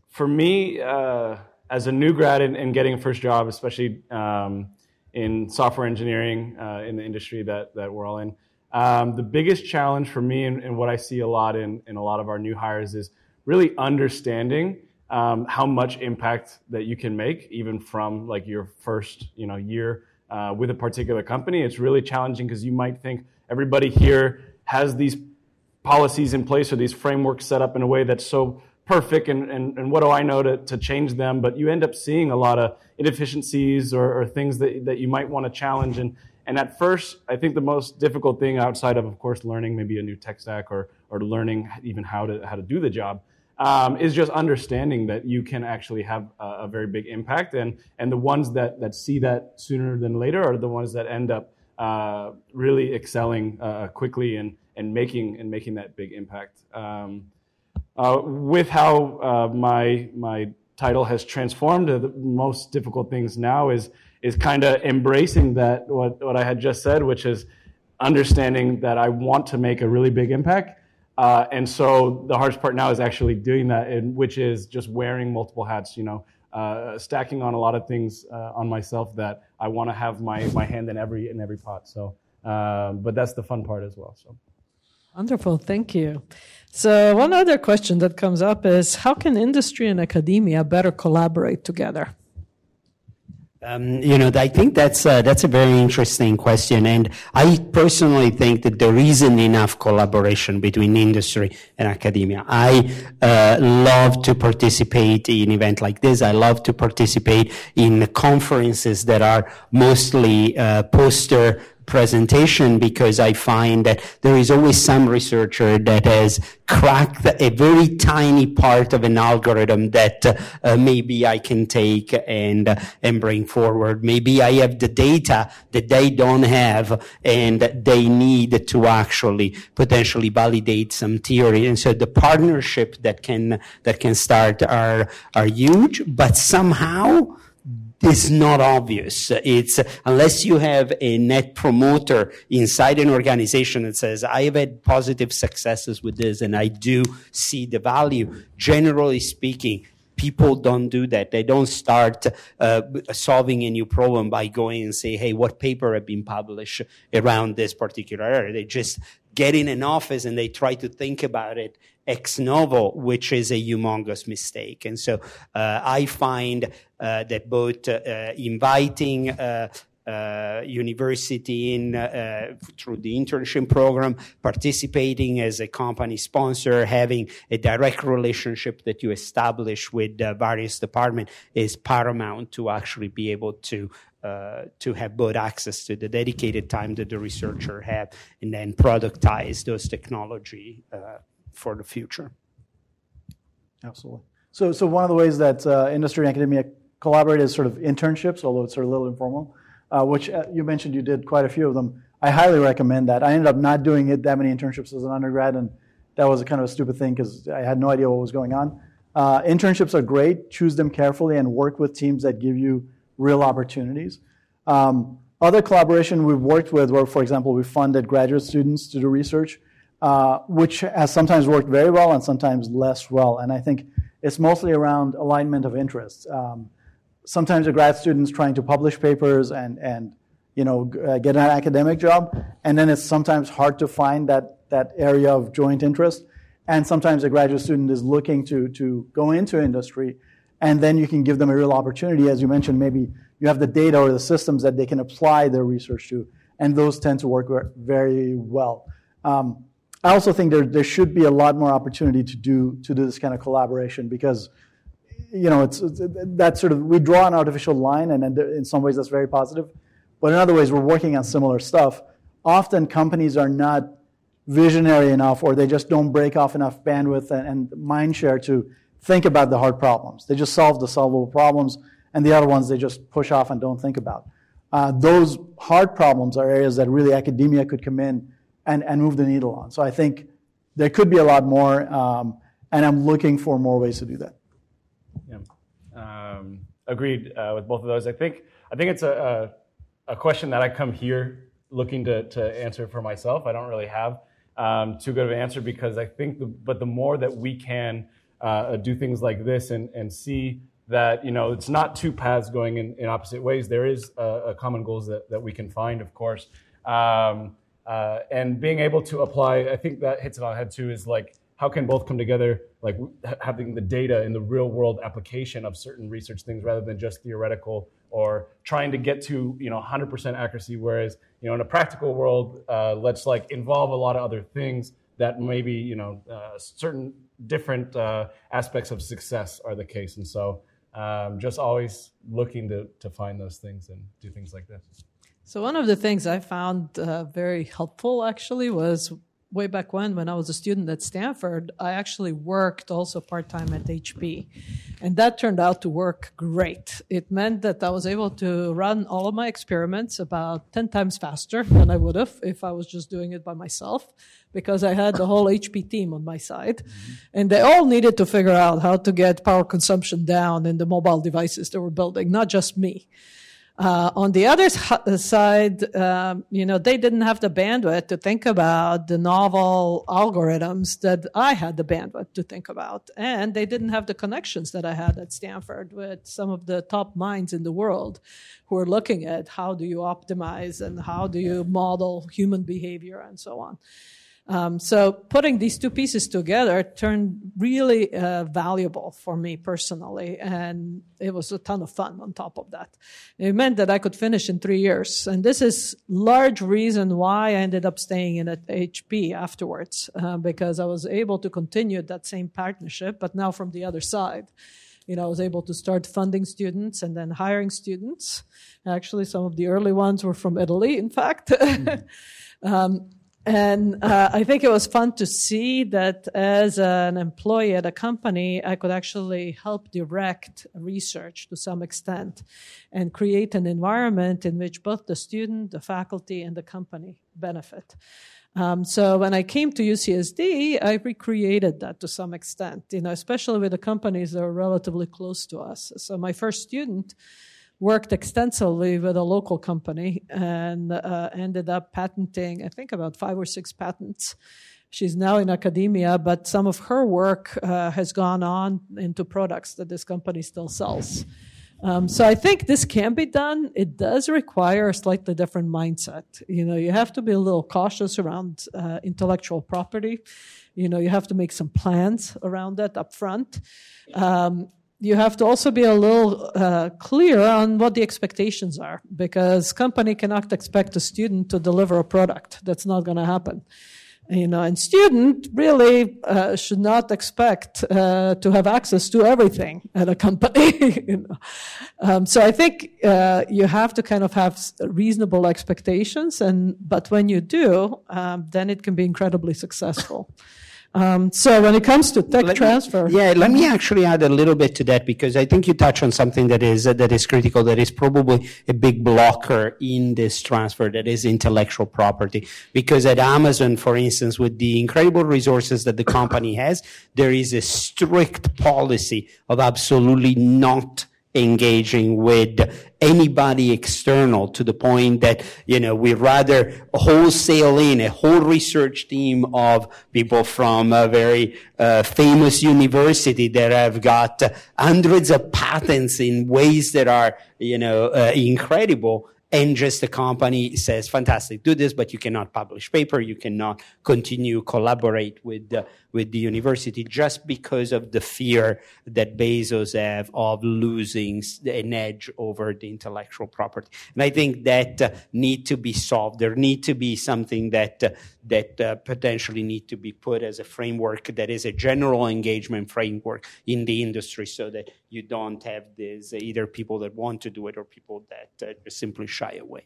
for me, uh, as a new grad in, in, getting a first job, especially um, in software engineering uh, in the industry that, that we're all in, um, the biggest challenge for me and, and, what I see a lot in, in a lot of our new hires is really understanding um, how much impact that you can make even from like your first you know year uh, with a particular company. It's really challenging because you might think everybody here has these policies in place or these frameworks set up in a way that's so perfect and, and, and what do I know to, to change them? But you end up seeing a lot of inefficiencies or, or things that, that you might want to challenge. And, and at first, I think the most difficult thing outside of, of course, learning maybe a new tech stack or, or learning even how to, how to do the job um, is just understanding that you can actually have a, a, very big impact. And, and the ones that, that see that sooner than later are the ones that end up uh, really excelling uh, quickly and, and, making, and making that big impact. Um, uh, with how uh, my my title has transformed, the most difficult things now is is kind of embracing that what what I had just said, which is understanding that I want to make a really big impact. Uh, and so the hardest part now is actually doing that, and which is just wearing multiple hats. You know, uh, stacking on a lot of things uh, on myself that I want to have my my hand in every in every pot. So, uh, but that's the fun part as well. So. Wonderful, thank you. So, one other question that comes up is how can industry and academia better collaborate together? Um, you know, I think that's uh, that's a very interesting question, and I personally think that there isn't enough collaboration between industry and academia. I uh, love to participate in events like this. I love to participate in conferences that are mostly uh, poster presentation because I find that there is always some researcher that has cracked a very tiny part of an algorithm that uh, maybe I can take and uh, and bring forward. Maybe I have the data that they don't have and they need to actually potentially validate some theory. And so the partnership that can that can start are are huge, but somehow is not obvious. It's unless you have a net promoter inside an organization that says, I have had positive successes with this and I do see the value. Generally speaking, people don't do that. They don't start uh, solving a new problem by going and say, hey, what paper have been published around this particular area? They just get in an office and they try to think about it ex novo, which is a humongous mistake. And so uh, I find uh, that both uh, inviting uh, uh, university in uh, through the internship program, participating as a company sponsor, having a direct relationship that you establish with various departments is paramount to actually be able to uh, to have both access to the dedicated time that the researcher had and then productize those technology uh, for the future. Absolutely. So, so one of the ways that uh, industry and academia collaborate is sort of internships, although it's sort of a little informal, uh, which uh, you mentioned you did quite a few of them. I highly recommend that. I ended up not doing it that many internships as an undergrad, and that was a kind of a stupid thing because I had no idea what was going on. Internships are great. Choose them carefully and work with teams that give you real opportunities. Um, other collaboration we've worked with were, for example, we funded graduate students to do research uh, which has sometimes worked very well and sometimes less well. And I think it's mostly around alignment of interests. Um, sometimes a grad student's trying to publish papers and, and you know, uh, get an academic job, and then it's sometimes hard to find that, that area of joint interest. And sometimes a graduate student is looking to, to go into industry, and then you can give them a real opportunity. As you mentioned, maybe you have the data or the systems that they can apply their research to, and those tend to work very well. Um, I also think there, there should be a lot more opportunity to do, to do this kind of collaboration because, you know, it's, it's that sort of, we draw an artificial line and in some ways that's very positive. But in other ways, we're working on similar stuff. Often companies are not visionary enough or they just don't break off enough bandwidth and, and mind share to think about the hard problems. They just solve the solvable problems and the other ones they just push off and don't think about. uh, those hard problems are areas that really academia could come in and, and move the needle on. So I think there could be a lot more, um, and I'm looking for more ways to do that. Yeah. Um, agreed uh, with both of those. I think I think it's a, a, a, question that I come here looking to, to answer for myself. I don't really have um, too good of an answer because I think, the, but the more that we can uh, do things like this and, and see that you know it's not two paths going in, in opposite ways. There is a, a, common goals that, that we can find, of course, um, uh, and being able to apply. I think that hits it on head too. Is like how can both come together, like having the data in the real world application of certain research things rather than just theoretical or trying to get to you know 100% accuracy. Whereas you know in a practical world, uh, let's like involve a lot of other things that maybe you know uh, certain different uh, aspects of success are the case, and so um, just always looking to, to find those things and do things like this. So one of the things I found uh, very helpful actually was way back when, when I was a student at Stanford, I actually worked also part time at HP. And that turned out to work great. It meant that I was able to run all of my experiments about 10 times faster than I would have if I was just doing it by myself because I had the whole HP team on my side. Mm-hmm. And they all needed to figure out how to get power consumption down in the mobile devices they were building, not just me. Uh, on the other side, um, you know, they didn't have the bandwidth to think about the novel algorithms that I had the bandwidth to think about. And they didn't have the connections that I had at Stanford with some of the top minds in the world who are looking at how do you optimize and how do you model human behavior and so on. Um, so putting these two pieces together turned really uh, valuable for me personally, and it was a ton of fun. On top of that, it meant that I could finish in three years, and this is large reason why I ended up staying in at HP afterwards uh, because I was able to continue that same partnership, but now from the other side you know, I was able to start funding students and then hiring students. Actually, some of the early ones were from Italy, in fact. Mm-hmm. um, and uh, I think it was fun to see that as an employee at a company, I could actually help direct research to some extent and create an environment in which both the student, the faculty, and the company benefit. Um, so when I came to UCSD, I recreated that to some extent, you know, especially with the companies that are relatively close to us. So my first student worked extensively with a local company and uh, ended up patenting, I think, about five or six patents. She's now in academia, but some of her work uh, has gone on into products that this company still sells. Um, so I think this can be done. It does require a slightly different mindset. You know, you have to be a little cautious around uh, intellectual property. You know, you have to make some plans around that up front. Um, you have to also be a little uh, clear on what the expectations are because company cannot expect a student to deliver a product. That's not going to happen. You know and student really uh, should not expect uh, to have access to everything at a company you know? um, so i think uh, you have to kind of have reasonable expectations and but when you do um, then it can be incredibly successful um, so when it comes to tech let transfer, me, yeah, let me actually add a little bit to that because I think you touch on something that is uh, that is critical, that is probably a big blocker in this transfer, that is intellectual property. Because at Amazon, for instance, with the incredible resources that the company has, there is a strict policy of absolutely not engaging with anybody external to the point that, you know, we rather wholesale in a whole research team of people from a very uh, famous university that have got hundreds of patents in ways that are, you know, uh, incredible. And just the company says, fantastic, do this, but you cannot publish paper, you cannot continue collaborate with the, with the university just because of the fear that Bezos have of losing an edge over the intellectual property. And I think that uh, need to be solved. There need to be something that uh, that uh, potentially need to be put as a framework that is a general engagement framework in the industry so that you don't have this either people that want to do it or people that uh, simply shy away.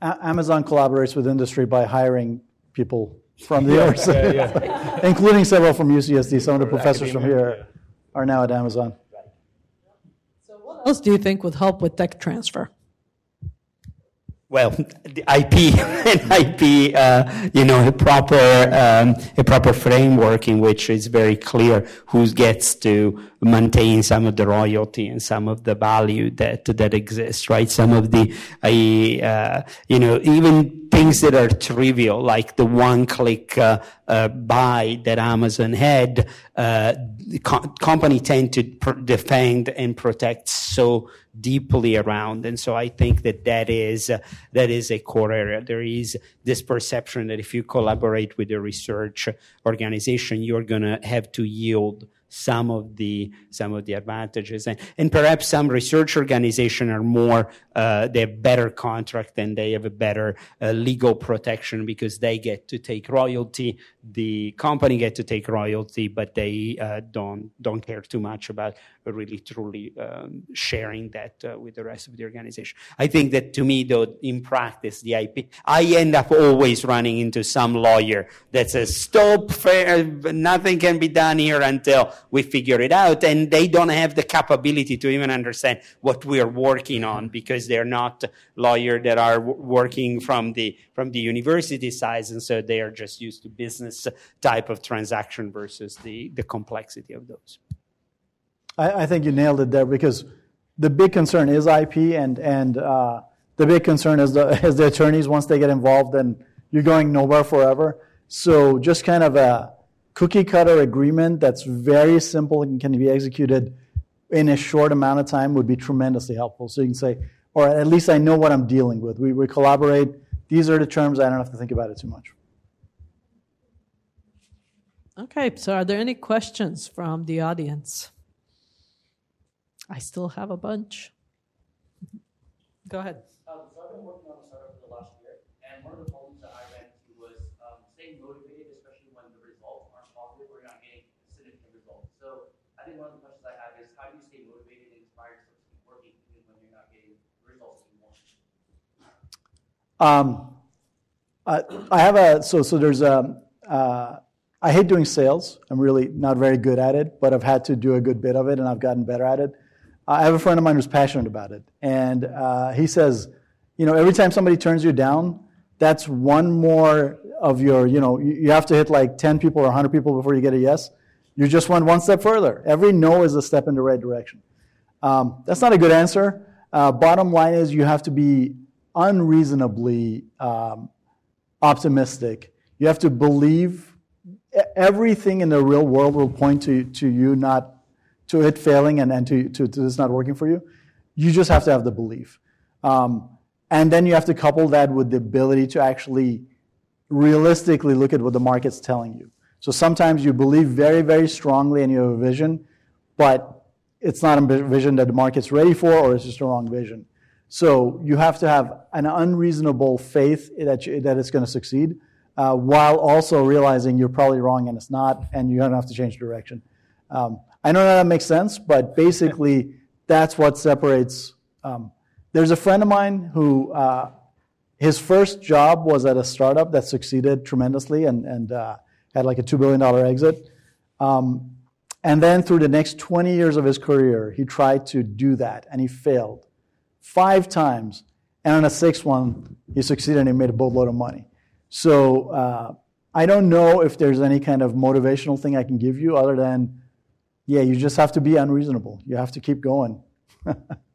Amazon collaborates with industry by hiring people from the other side, yeah, yeah. including several from UCSD. Some of the professors from here are now at Amazon. So what else do you think would help with tech transfer? Well, the IP and IP, uh, you know, a proper um, a proper framework in which it's very clear who gets to maintain some of the royalty and some of the value that that exists, right? Some of the, uh, you know, even things that are trivial, like the one-click uh, uh, buy that Amazon had, uh, co- company tend to pr- defend and protect so deeply around. And so I think that that is, that is a core area. There is this perception that if you collaborate with a research organization, you're going to have to yield some of the some of the advantages. And, and perhaps some research organizations are more uh, they have better contract and they have a better uh, legal protection because they get to take royalty. The company get to take royalty but they uh, don't don't care too much about really truly um, sharing that uh, with the rest of the organization. I think that to me though in practice the ip i end up always running into some lawyer that says stop fair nothing can be done here until we figure it out. And they don't have the capability to even understand what we're working on because they're not lawyers that are working from the, from the university side. And so they are just used to business type of transaction versus the, the complexity of those. I, I think you nailed it there because the big concern is IP and, and, uh, the big concern is the, is the attorneys once they get involved, then you're going nowhere forever. So just kind of a, cookie cutter agreement that's very simple and can be executed in a short amount of time would be tremendously helpful. So you can say, or at least I know what I'm dealing with. We, we collaborate. These are the terms. I don't have to think about it too much. Okay, so are there any questions from the audience? I still have a bunch. Go ahead. Um, so I've been working on a startup for the last year, and one of the problems that I ran into was um, staying motivated, especially when the results aren't positive or you're not getting significant results. So I think one of the questions I have is how do you stay motivated and inspired to keep working even when you're not getting the results you want? Um, I, I have a so so there's a. Uh, I hate doing sales. I'm really not very good at it, but I've had to do a good bit of it, and I've gotten better at it. I have a friend of mine who's passionate about it, and uh, he says, you know, every time somebody turns you down, that's one more of your, you know, you have to hit like 10 people or 100 people before you get a yes. You just went one step further. Every no is a step in the right direction. Um, that's not a good answer. Uh, bottom line is you have to be unreasonably um, optimistic. You have to believe everything in the real world will point to, to you not to it failing and, and to, to, to this not working for you. You just have to have the belief. Um, and then you have to couple that with the ability to actually realistically look at what the market's telling you. So sometimes you believe very, very strongly and you have a vision, but it's not a vision that the market's ready for or it's just a wrong vision. So you have to have an unreasonable faith that, you, that it's going to succeed uh, while also realizing you're probably wrong and it's not, and you don't have to change direction. Um, I know that makes sense, but basically, that's what separates. Um, there's a friend of mine who uh, his first job was at a startup that succeeded tremendously and, and uh, had like a $2 billion exit. Um, and then through the next 20 years of his career, he tried to do that and he failed five times. And on the sixth one, he succeeded and he made a boatload of money. So uh, I don't know if there's any kind of motivational thing I can give you other than, yeah, you just have to be unreasonable. You have to keep going.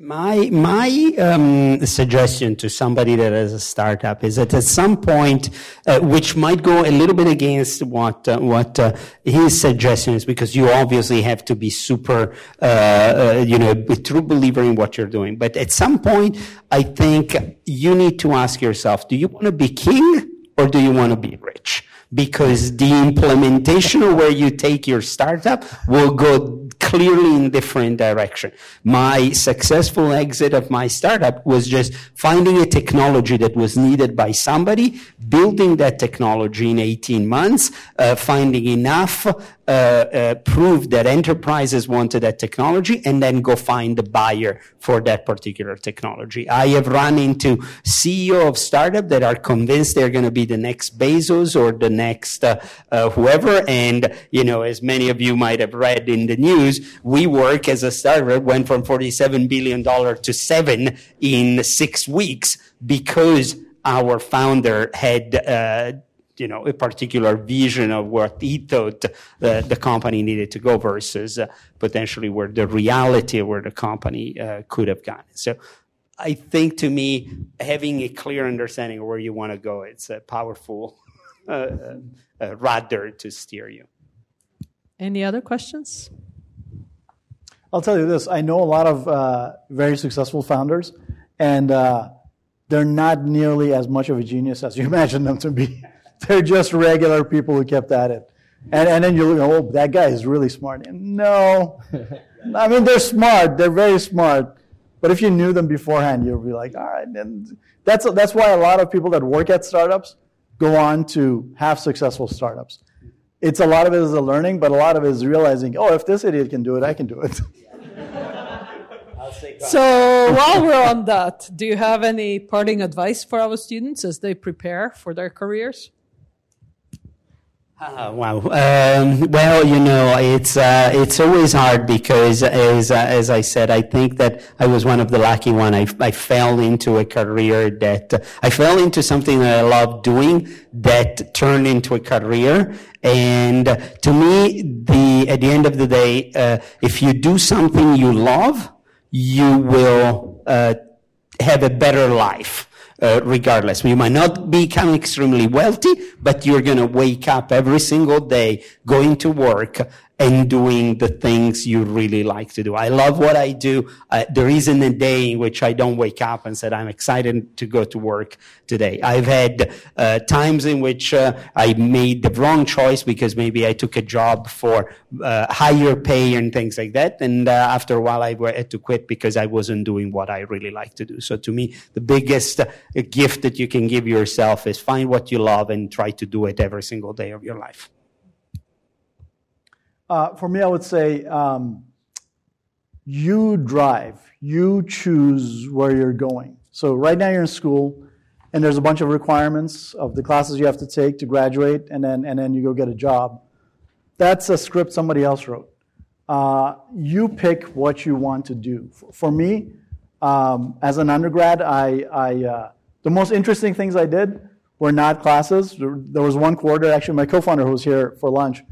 My my um, suggestion to somebody that has a startup is that at some point, uh, which might go a little bit against what uh, what uh, his suggestion is, because you obviously have to be super, uh, uh, you know, a true believer in what you're doing. But at some point, I think you need to ask yourself: Do you want to be king or do you want to be rich? because the implementation of where you take your startup will go clearly in different direction. My successful exit of my startup was just finding a technology that was needed by somebody, building that technology in 18 months, uh, finding enough uh, uh, prove that enterprises wanted that technology and then go find the buyer for that particular technology. I have run into CEO of startup that are convinced they're going to be the next Bezos or the next uh, uh, whoever. And, you know, as many of you might have read in the news, WeWork as a startup went from $47 billion to seven in six weeks because our founder had uh, you know, a particular vision of what he thought the, the company needed to go versus uh, potentially where the reality of where the company uh, could have gone. So I think to me, having a clear understanding of where you want to go, it's a powerful uh, uh, uh, rudder to steer you. Any other questions? I'll tell you this I know a lot of uh, very successful founders, and they're not nearly as much of a genius as you imagine them to be. They're just regular people who kept at it. And, and then you look, oh, that guy is really smart. And no. I mean, they're smart. They're very smart. But if you knew them beforehand, you'd be like, all right. And that's, that's why a lot of people that work at startups go on to have successful startups. It's a lot of it is a learning, but a lot of it is realizing, oh, if this idiot can do it, I can do it. so while we're on that, do you have any parting advice for our students as they prepare for their careers? Uh, wow. Um, well, you know, it's uh, it's always hard because, as uh, as I said, I think that I was one of the lucky one. I, I fell into a career that I fell into something that I love doing that turned into a career. And to me, the at the end of the day, uh, if you do something you love, you will uh, have a better life uh, regardless. You might not become extremely wealthy, but you're going to wake up every single day going to work and doing the things you really like to do. I love what I do. Uh, there isn't a day in which I don't wake up and said, I'm excited to go to work today. I've had uh, times in which uh, I made the wrong choice because maybe I took a job for uh, higher pay and things like that. And uh, after a while, I had to quit because I wasn't doing what I really like to do. So to me, the biggest uh, gift that you can give yourself is find what you love and try to do it every single day of your life. Uh, for me, I would say um, you drive, you choose where you're going. So right now you're in school, and there's a bunch of requirements of the classes you have to take to graduate, and then and then you go get a job. That's a script somebody else wrote. Uh, you pick what you want to do. For, for me, um, as an undergrad, I, I uh, the most interesting things I did were not classes. There was one quarter, actually, my co-founder who was here for lunch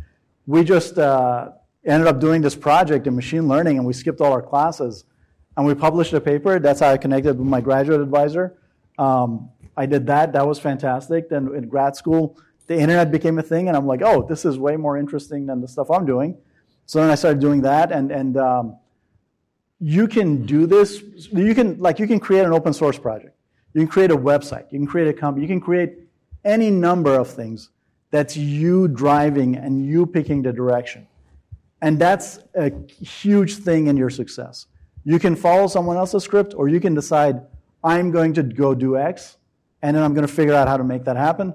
we just uh, ended up doing this project in machine learning and we skipped all our classes and we published a paper. That's how I connected with my graduate advisor. Um, I did that. That was fantastic. Then in grad school, the internet became a thing, and I'm like, oh, this is way more interesting than the stuff I'm doing. So then I started doing that, and and um, you can do this. You can like you can create an open source project. You can create a website. You can create a company. You can create any number of things that's you driving and you picking the direction. And that's a huge thing in your success. You can follow someone else's script, or you can decide, I'm going to go do X, and then I'm going to figure out how to make that happen.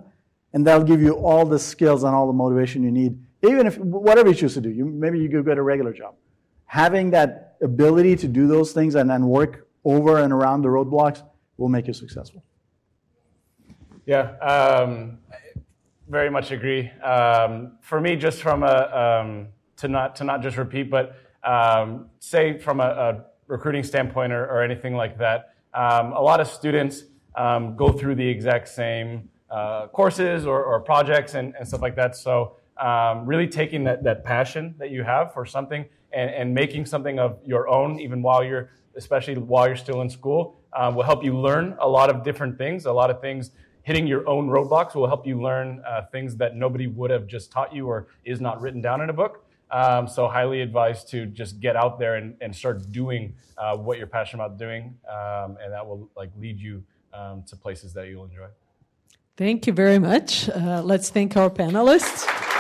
And that'll give you all the skills and all the motivation you need, even if whatever you choose to do. You, maybe you go get a regular job. Having that ability to do those things and then work over and around the roadblocks will make you successful. Yeah, um, very much agree. Um, for me, just from a um, to not to not just repeat, but um, say from a, a recruiting standpoint or, or, anything like that. Um, a lot of students um, go through the exact same uh, courses or, or projects and, and, stuff like that. So um, really taking that that passion that you have for something and, and, making something of your own, even while you're especially while you're still in school, uh, will help you learn a lot of different things. A lot of things hitting your own roadblocks will help you learn uh, things that nobody would have just taught you or is not written down in a book. Um, so highly advised to just get out there and, and start doing uh, what you're passionate about doing, um, and that will like lead you um, to places that you'll enjoy. Thank you very much. Uh, let's thank our panelists.